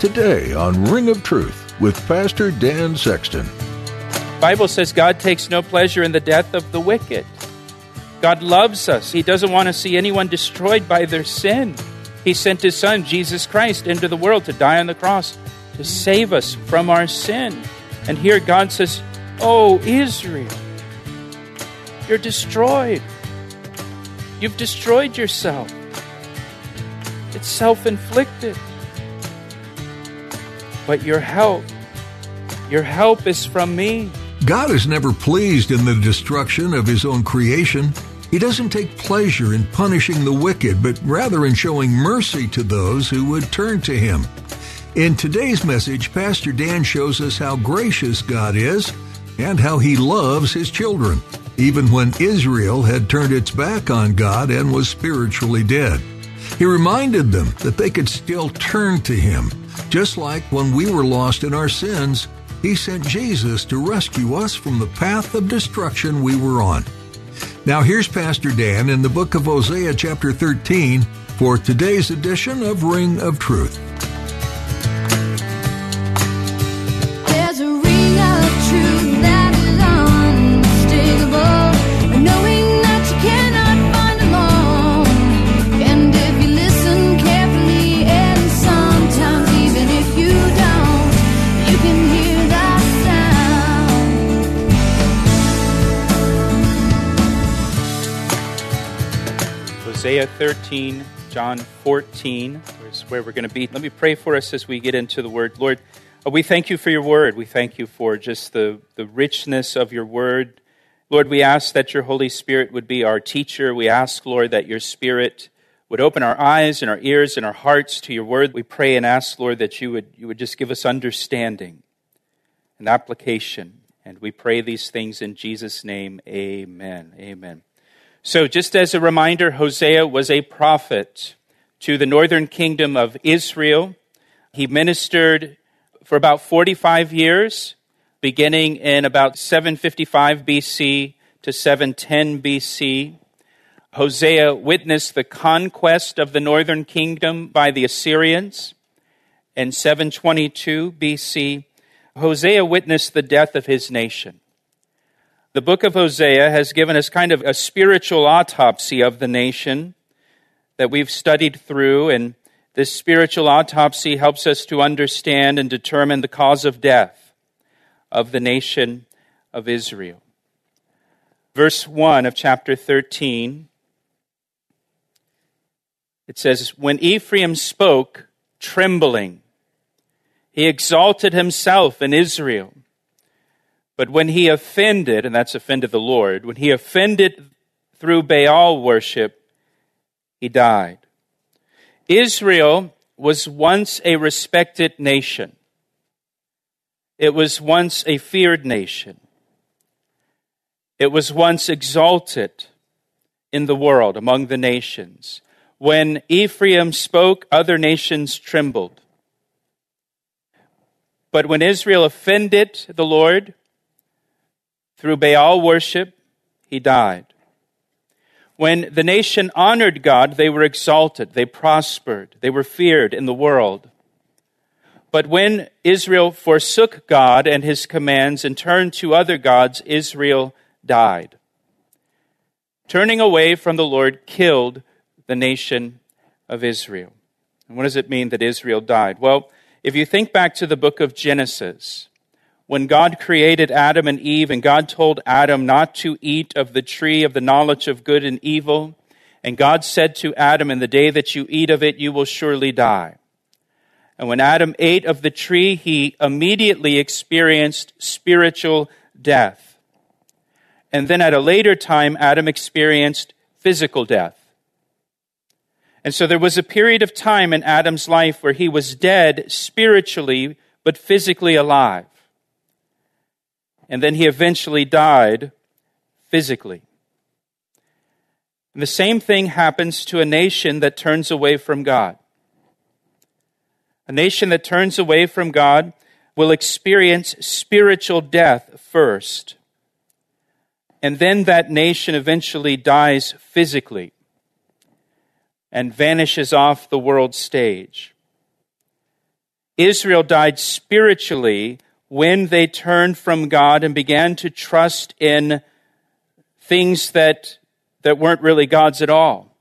Today on Ring of Truth with Pastor Dan Sexton. Bible says God takes no pleasure in the death of the wicked. God loves us. He doesn't want to see anyone destroyed by their sin. He sent his son Jesus Christ into the world to die on the cross to save us from our sin. And here God says, "Oh Israel, you're destroyed. You've destroyed yourself. It's self-inflicted." But your help, your help is from me. God is never pleased in the destruction of his own creation. He doesn't take pleasure in punishing the wicked, but rather in showing mercy to those who would turn to him. In today's message, Pastor Dan shows us how gracious God is and how he loves his children, even when Israel had turned its back on God and was spiritually dead. He reminded them that they could still turn to him just like when we were lost in our sins, He sent Jesus to rescue us from the path of destruction we were on. Now, here's Pastor Dan in the book of Hosea, chapter 13, for today's edition of Ring of Truth. Hosea 13, John 14 is where we're going to be. Let me pray for us as we get into the word. Lord, uh, we thank you for your word. We thank you for just the, the richness of your word. Lord, we ask that your Holy Spirit would be our teacher. We ask, Lord, that your Spirit would open our eyes and our ears and our hearts to your word. We pray and ask, Lord, that you would, you would just give us understanding and application. And we pray these things in Jesus' name. Amen. Amen. So, just as a reminder, Hosea was a prophet to the northern kingdom of Israel. He ministered for about 45 years, beginning in about 755 BC to 710 BC. Hosea witnessed the conquest of the northern kingdom by the Assyrians. In 722 BC, Hosea witnessed the death of his nation. The book of Hosea has given us kind of a spiritual autopsy of the nation that we've studied through, and this spiritual autopsy helps us to understand and determine the cause of death of the nation of Israel. Verse 1 of chapter 13, it says, When Ephraim spoke, trembling, he exalted himself in Israel. But when he offended, and that's offended the Lord, when he offended through Baal worship, he died. Israel was once a respected nation. It was once a feared nation. It was once exalted in the world among the nations. When Ephraim spoke, other nations trembled. But when Israel offended the Lord, through Baal worship, he died. When the nation honored God, they were exalted, they prospered, they were feared in the world. But when Israel forsook God and his commands and turned to other gods, Israel died. Turning away from the Lord killed the nation of Israel. And what does it mean that Israel died? Well, if you think back to the book of Genesis, when God created Adam and Eve, and God told Adam not to eat of the tree of the knowledge of good and evil, and God said to Adam, In the day that you eat of it, you will surely die. And when Adam ate of the tree, he immediately experienced spiritual death. And then at a later time, Adam experienced physical death. And so there was a period of time in Adam's life where he was dead spiritually, but physically alive. And then he eventually died physically. And the same thing happens to a nation that turns away from God. A nation that turns away from God will experience spiritual death first. And then that nation eventually dies physically and vanishes off the world stage. Israel died spiritually when they turned from God and began to trust in things that, that weren't really God's at all.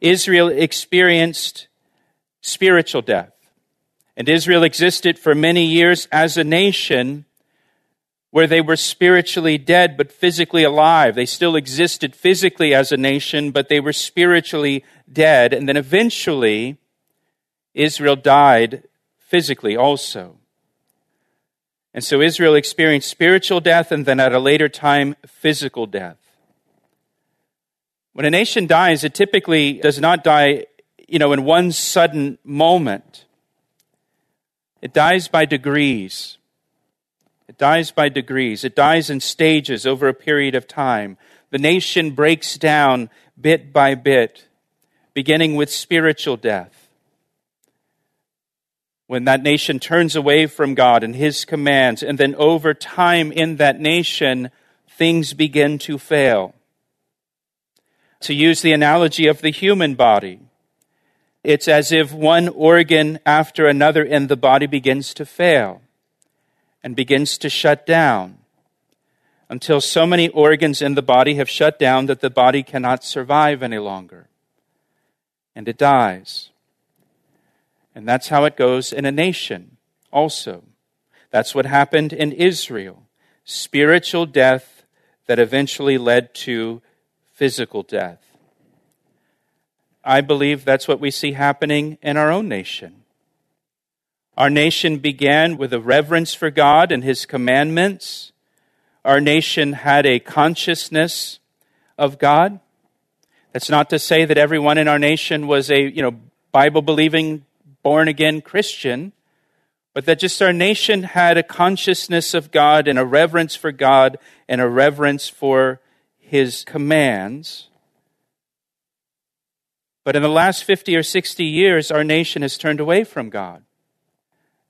Israel experienced spiritual death. And Israel existed for many years as a nation where they were spiritually dead but physically alive. They still existed physically as a nation, but they were spiritually dead. And then eventually, Israel died physically also. And so Israel experienced spiritual death and then at a later time, physical death. When a nation dies, it typically does not die, you know, in one sudden moment. It dies by degrees. It dies by degrees. It dies in stages over a period of time. The nation breaks down bit by bit, beginning with spiritual death. When that nation turns away from God and His commands, and then over time in that nation, things begin to fail. To use the analogy of the human body, it's as if one organ after another in the body begins to fail and begins to shut down until so many organs in the body have shut down that the body cannot survive any longer. And it dies. And that's how it goes in a nation also. That's what happened in Israel. Spiritual death that eventually led to physical death. I believe that's what we see happening in our own nation. Our nation began with a reverence for God and His commandments. Our nation had a consciousness of God. That's not to say that everyone in our nation was a, you know, Bible believing, born again Christian, but that just our nation had a consciousness of God and a reverence for God and a reverence for His commands. But in the last 50 or 60 years, our nation has turned away from God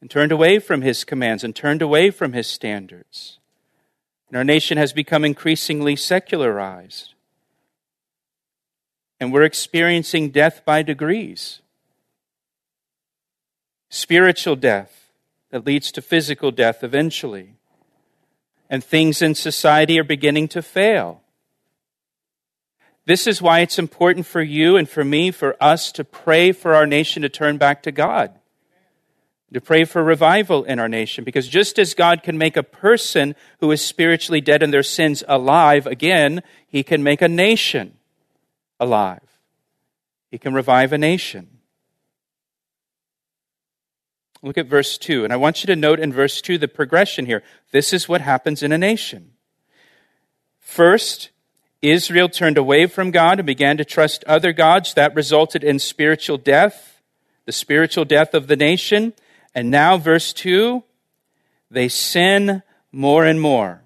and turned away from His commands and turned away from His standards. And our nation has become increasingly secularized. And we're experiencing death by degrees spiritual death that leads to physical death eventually. And things in society are beginning to fail. This is why it's important for you and for me, for us to pray for our nation to turn back to God, to pray for revival in our nation. Because just as God can make a person who is spiritually dead in their sins alive again, He can make a nation alive. He can revive a nation. Look at verse 2. And I want you to note in verse 2 the progression here. This is what happens in a nation. First, Israel turned away from God and began to trust other gods. That resulted in spiritual death, the spiritual death of the nation. And now, verse 2, they sin more and more.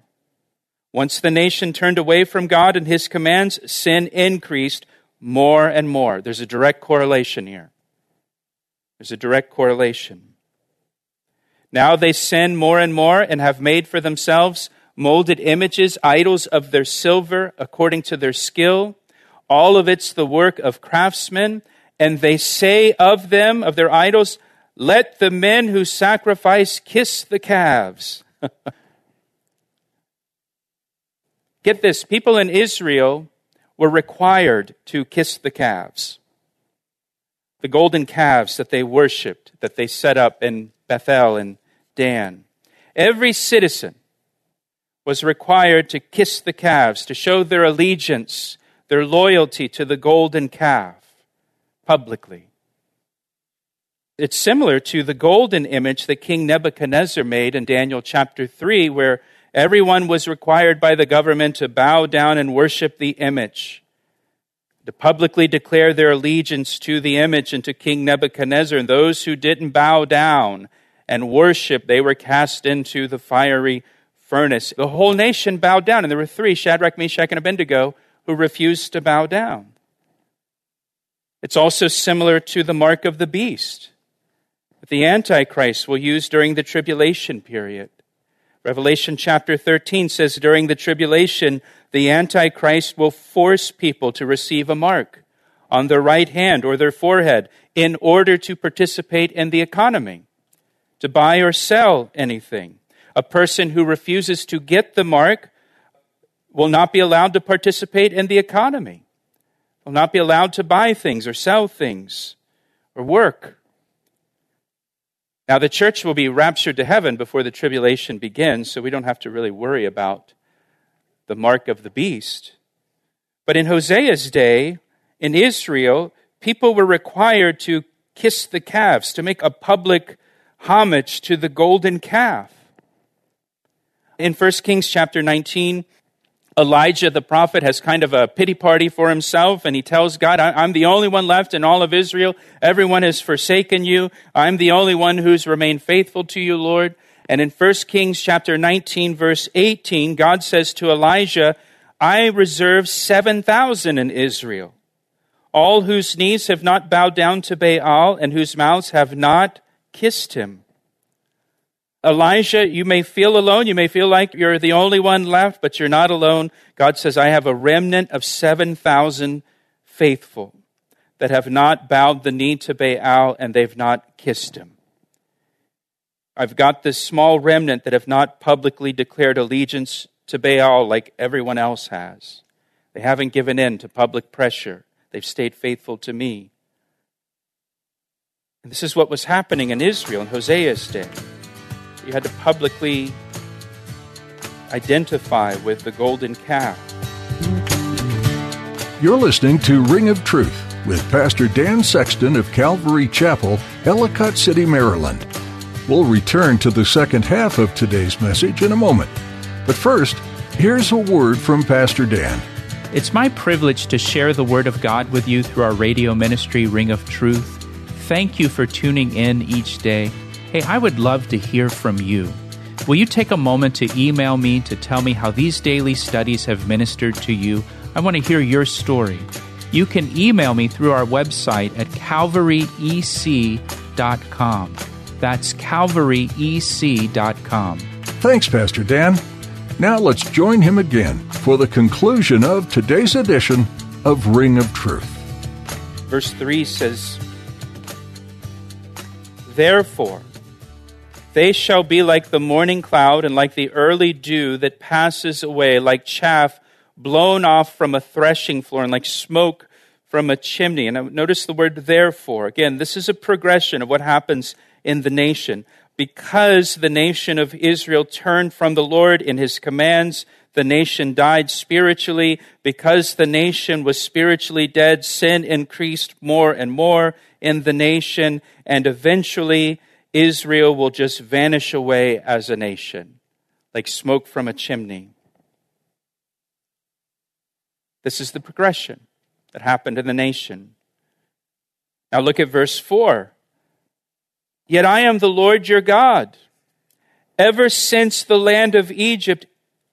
Once the nation turned away from God and his commands, sin increased more and more. There's a direct correlation here. There's a direct correlation. Now they sin more and more and have made for themselves molded images, idols of their silver according to their skill. All of it's the work of craftsmen. And they say of them, of their idols, let the men who sacrifice kiss the calves. Get this people in Israel were required to kiss the calves. The golden calves that they worshiped, that they set up in Bethel and Dan. Every citizen was required to kiss the calves, to show their allegiance, their loyalty to the golden calf publicly. It's similar to the golden image that King Nebuchadnezzar made in Daniel chapter 3, where everyone was required by the government to bow down and worship the image. to publicly declare their allegiance to the image and to King Nebuchadnezzar. And those who didn't bow down and worship, they were cast into the fiery furnace. The whole nation bowed down, and there were three Shadrach, Meshach, and Abednego who refused to bow down. It's also similar to the mark of the beast that the Antichrist will use during the tribulation period. Revelation chapter 13 says during the tribulation, the Antichrist will force people to receive a mark on their right hand or their forehead in order to participate in the economy, to buy or sell anything. A person who refuses to get the mark will not be allowed to participate in the economy, will not be allowed to buy things or sell things or work. Now, the church will be raptured to heaven before the tribulation begins, so we don't have to really worry about the mark of the beast. But in Hosea's day, in Israel, people were required to kiss the calves, to make a public homage to the golden calf. In 1 Kings chapter 19, Elijah the prophet has kind of a pity party for himself, and he tells God, I'm the only one left in all of Israel. Everyone has forsaken you. I'm the only one who's remained faithful to you, Lord. And in 1 Kings chapter 19, verse 18, God says to Elijah, I reserve 7,000 in Israel, all whose knees have not bowed down to Baal and whose mouths have not kissed him. Elijah, you may feel alone. You may feel like you're the only one left, but you're not alone. God says, I have a remnant of 7,000 faithful that have not bowed the knee to Baal and they've not kissed him. I've got this small remnant that have not publicly declared allegiance to Baal like everyone else has. They haven't given in to public pressure. They've stayed faithful to me. And this is what was happening in Israel in Hosea's day. You had to publicly identify with the golden calf. You're listening to Ring of Truth with Pastor Dan Sexton of Calvary Chapel, Ellicott City, Maryland. We'll return to the second half of today's message in a moment. But first, here's a word from Pastor Dan. It's my privilege to share the Word of God with you through our radio ministry, Ring of Truth. Thank you for tuning in each day. Hey, I would love to hear from you. Will you take a moment to email me to tell me how these daily studies have ministered to you? I want to hear your story. You can email me through our website at calvaryec.com. That's calvaryec.com. Thanks, Pastor Dan. Now let's join him again for the conclusion of today's edition of Ring of Truth. Verse 3 says, Therefore, they shall be like the morning cloud and like the early dew that passes away, like chaff blown off from a threshing floor and like smoke from a chimney. And notice the word therefore. Again, this is a progression of what happens in the nation. Because the nation of Israel turned from the Lord in his commands, the nation died spiritually. Because the nation was spiritually dead, sin increased more and more in the nation. And eventually, Israel will just vanish away as a nation, like smoke from a chimney. This is the progression that happened in the nation. Now look at verse 4. Yet I am the Lord your God, ever since the land of Egypt,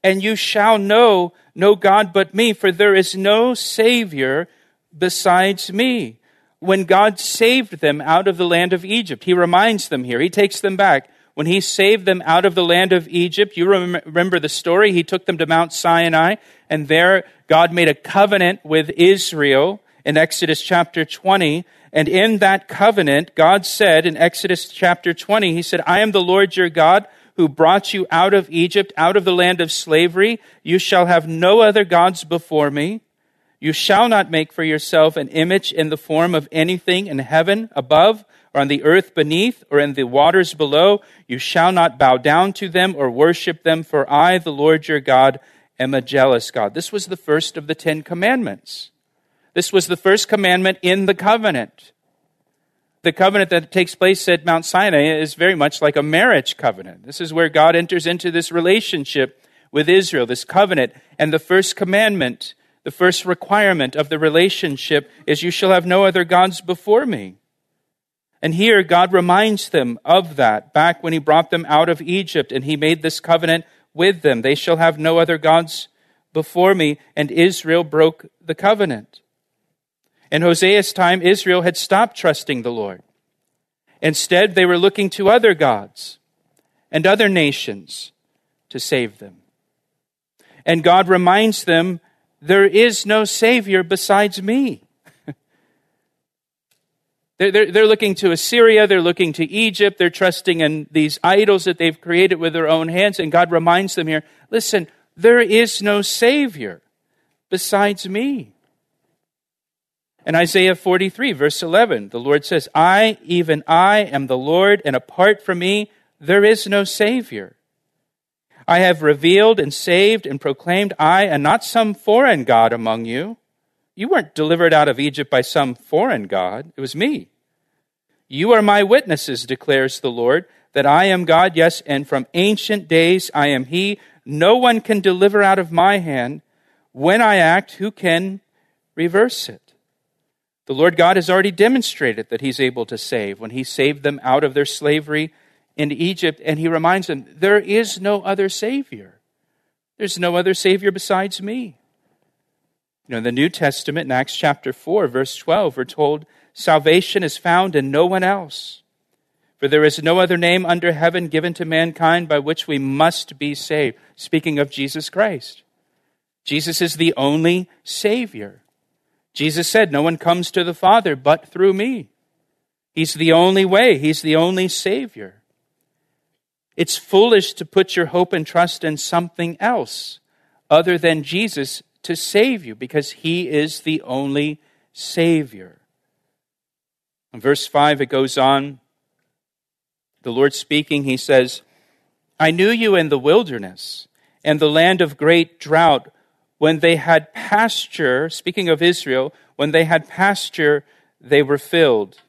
and you shall know no God but me, for there is no Savior besides me when God saved them out of the land of Egypt. He reminds them here, He takes them back. When He saved them out of the land of Egypt, you remember the story. He took them to Mount Sinai, and there God made a covenant with Israel in Exodus chapter 20. And in that covenant, God said in Exodus chapter 20, He said, I am the Lord your God who brought you out of Egypt, out of the land of slavery. You shall have no other gods before me. You shall not make for yourself an image in the form of anything in heaven above, or on the earth beneath, or in the waters below. You shall not bow down to them or worship them, for I, the Lord your God, am a jealous God. This was the first of the Ten Commandments. This was the first commandment in the covenant. The covenant that takes place at Mount Sinai is very much like a marriage covenant. This is where God enters into this relationship with Israel, this covenant. And the first commandment The first requirement of the relationship is you shall have no other gods before me. And here God reminds them of that back when he brought them out of Egypt and he made this covenant with them. They shall have no other gods before me. And Israel broke the covenant. In Hosea's time, Israel had stopped trusting the Lord. Instead, they were looking to other gods and other nations to save them. And God reminds them, there is no Savior besides me. they're, they're, they're, looking to Assyria, they're looking to Egypt, they're trusting in these idols that they've created with their own hands. And God reminds them here listen, there is no Savior besides me. In Isaiah 43, verse 11, the Lord says, I, even I, am the Lord, and apart from me, there is no Savior. I have revealed and saved and proclaimed I, and not some foreign God among you. You weren't delivered out of Egypt by some foreign God, it was me. You are my witnesses, declares the Lord, that I am God, yes, and from ancient days I am He. No one can deliver out of my hand. When I act, who can reverse it? The Lord God has already demonstrated that He's able to save when He saved them out of their slavery in Egypt, and He reminds them, There is no other Savior. There's no other Savior besides me. You know, in the New Testament, in Acts chapter 4, verse 12, we're told, Salvation is found in no one else. For there is no other name under heaven given to mankind by which we must be saved. Speaking of Jesus Christ. Jesus is the only Savior. Jesus said, No one comes to the Father but through me. He's the only way, He's the only Savior. It's foolish to put your hope and trust in something else other than Jesus to save you because He is the only Savior. In verse 5, it goes on. The Lord speaking, He says, I knew you in the wilderness and the land of great drought when they had pasture, speaking of Israel, when they had pasture, they were filled.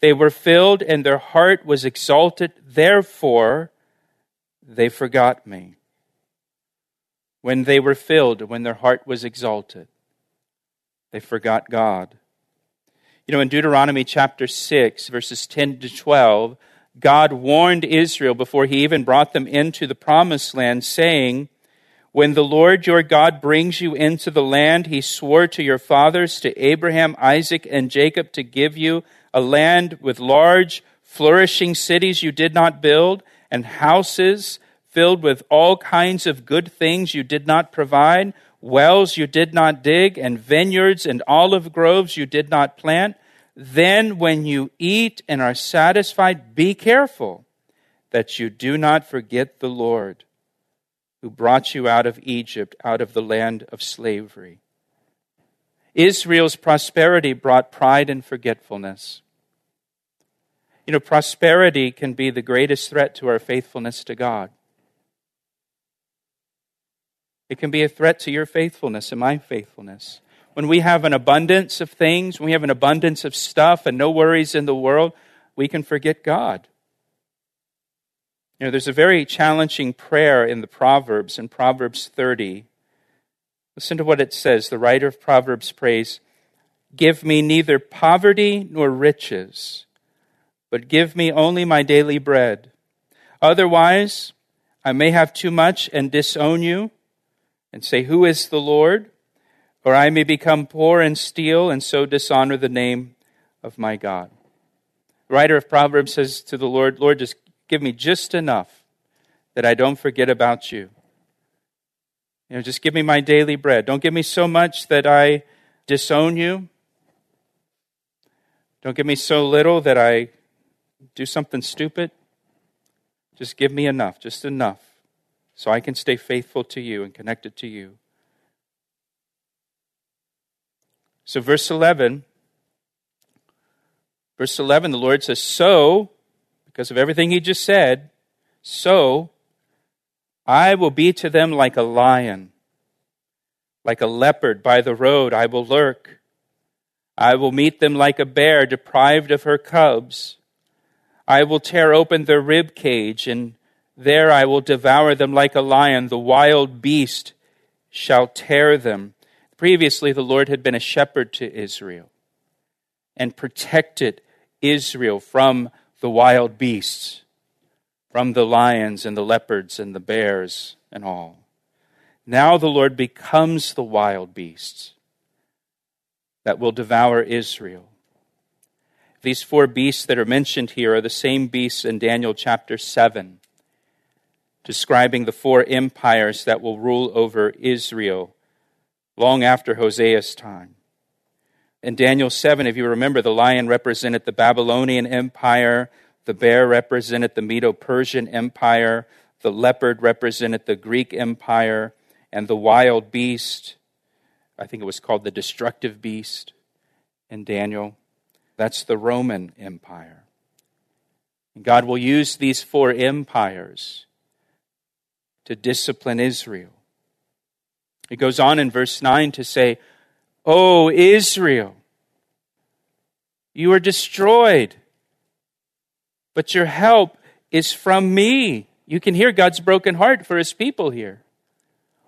They were filled, and their heart was exalted. Therefore, they forgot me. When they were filled, when their heart was exalted, they forgot God. You know, in Deuteronomy chapter 6, verses 10 to 12, God warned Israel before he even brought them into the promised land, saying, when the Lord your God brings you into the land he swore to your fathers, to Abraham, Isaac, and Jacob, to give you a land with large, flourishing cities you did not build, and houses filled with all kinds of good things you did not provide, wells you did not dig, and vineyards and olive groves you did not plant, then when you eat and are satisfied, be careful that you do not forget the Lord who brought you out of Egypt, out of the land of slavery. Israel's prosperity brought pride and forgetfulness. You know, prosperity can be the greatest threat to our faithfulness to God. It can be a threat to your faithfulness and my faithfulness. When we have an abundance of things, when we have an abundance of stuff and no worries in the world, we can forget God. You know, there's a very challenging prayer in the Proverbs, in Proverbs 30. Listen to what it says. The writer of Proverbs prays, Give me neither poverty nor riches, but give me only my daily bread. Otherwise, I may have too much and disown you and say, Who is the Lord? Or I may become poor and steal and so dishonor the name of my God. The writer of Proverbs says to the Lord, Lord, just Give me just enough that I don't forget about you. You know, just give me my daily bread. Don't give me so much that I disown you. Don't give me so little that I do something stupid. Just give me enough, just enough, so I can stay faithful to you and connected to you. So, verse 11, verse 11, the Lord says, So because of everything he just said, so I will be to them like a lion, like a leopard by the road I will lurk. I will meet them like a bear deprived of her cubs. I will tear open their rib cage, and there I will devour them like a lion. The wild beast shall tear them. Previously, the Lord had been a shepherd to Israel and protected Israel from the wild beasts, from the lions and the leopards and the bears and all. Now the Lord becomes the wild beasts that will devour Israel. These four beasts that are mentioned here are the same beasts in Daniel chapter 7, describing the four empires that will rule over Israel long after Hosea's time. In Daniel 7, if you remember, the lion represented the Babylonian Empire, the bear represented the Medo Persian Empire, the leopard represented the Greek Empire, and the wild beast, I think it was called the destructive beast in Daniel, that's the Roman Empire. And God will use these four empires to discipline Israel. It goes on in verse 9 to say, O Israel, you are destroyed, but your help is from me. You can hear God's broken heart for his people here.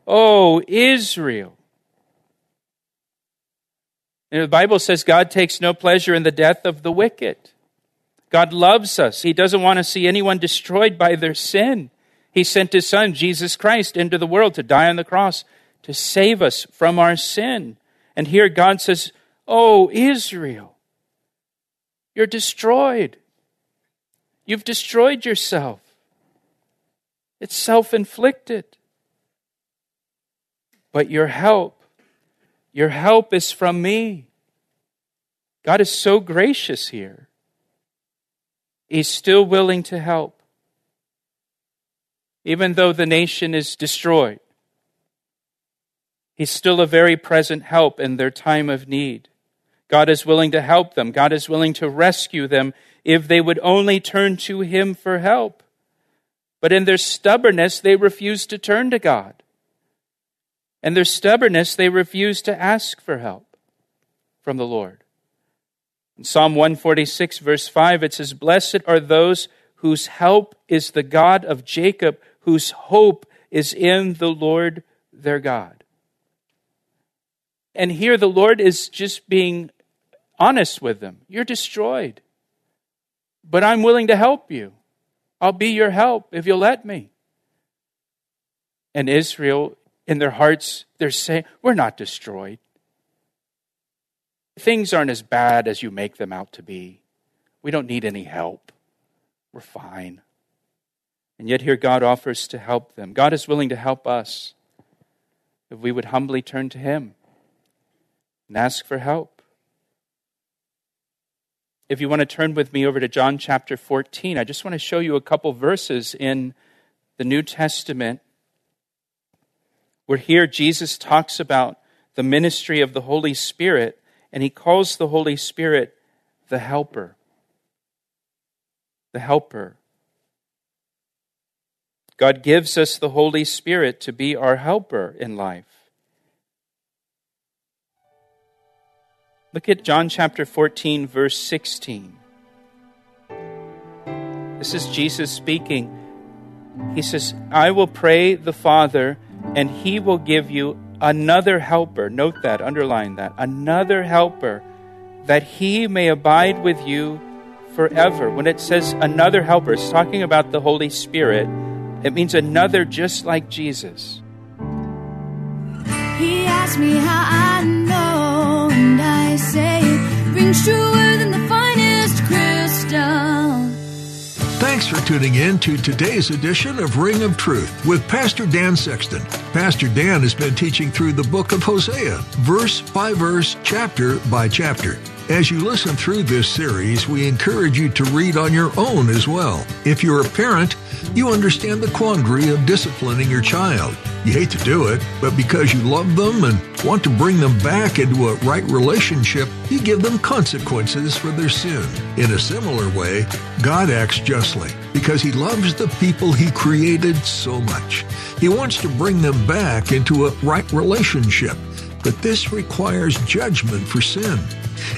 O Israel. And the Bible says God takes no pleasure in the death of the wicked. God loves us. He doesn't want to see anyone destroyed by their sin. He sent his son, Jesus Christ, into the world to die on the cross to save us from our sin. And here God says, Oh, Israel, you're destroyed. You've destroyed yourself. It's self inflicted. But your help, your help is from me. God is so gracious here. He's still willing to help. Even though the nation is destroyed, He's still a very present help in their time of need. God is willing to help them. God is willing to rescue them if they would only turn to Him for help. But in their stubbornness, they refuse to turn to God. In their stubbornness, they refuse to ask for help from the Lord. In Psalm 146, verse 5, it says, Blessed are those whose help is the God of Jacob, whose hope is in the Lord their God. And here the Lord is just being honest with them. You're destroyed. But I'm willing to help you. I'll be your help if you'll let me. And Israel, in their hearts, they're saying, We're not destroyed. Things aren't as bad as you make them out to be. We don't need any help. We're fine. And yet, here God offers to help them. God is willing to help us if we would humbly turn to Him and ask for help. If you want to turn with me over to John chapter 14, I just want to show you a couple verses in the New Testament where here Jesus talks about the ministry of the Holy Spirit, and he calls the Holy Spirit the helper. The helper. God gives us the Holy Spirit to be our helper in life. Look at John chapter 14, verse 16. This is Jesus speaking. He says, I will pray the Father, and he will give you another helper. Note that, underline that. Another helper, that he may abide with you forever. When it says another helper, it's talking about the Holy Spirit. It means another just like Jesus. He asked me how I know, and I say rings truer Thanks for tuning in to today's edition of Ring of Truth with Pastor Dan Sexton. Pastor Dan has been teaching through the book of Hosea, verse by verse, chapter by chapter. As you listen through this series, we encourage you to read on your own as well. If you're a parent, you understand the quandary of disciplining your child. You hate to do it, but because you love them and want to bring them back into a right relationship, you give them consequences for their sin. In a similar way, God acts justly because He loves the people He created so much. He wants to bring them back into a right relationship, but this requires judgment for sin.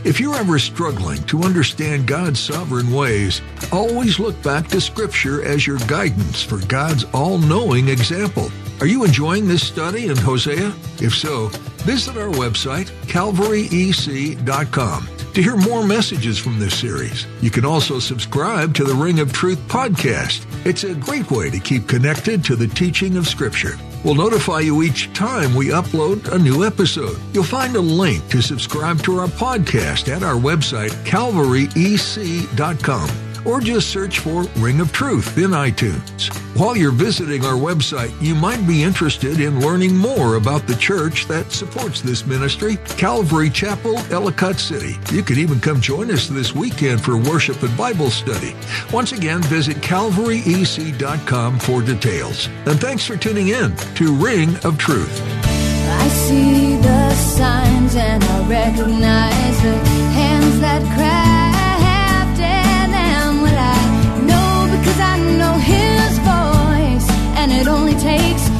If you're ever struggling to understand God's sovereign ways, always look back to Scripture as your guidance for God's all knowing example. Are you enjoying this study in Hosea? If so, visit our website, calvaryec.com, to hear more messages from this series. You can also subscribe to the Ring of Truth podcast. It's a great way to keep connected to the teaching of Scripture. We'll notify you each time we upload a new episode. You'll find a link to subscribe to our podcast at our website, calvaryec.com or just search for Ring of Truth in iTunes. While you're visiting our website, you might be interested in learning more about the church that supports this ministry, Calvary Chapel, Ellicott City. You can even come join us this weekend for worship and Bible study. Once again, visit calvaryec.com for details. And thanks for tuning in to Ring of Truth. I see the signs and I recognize the hands that takes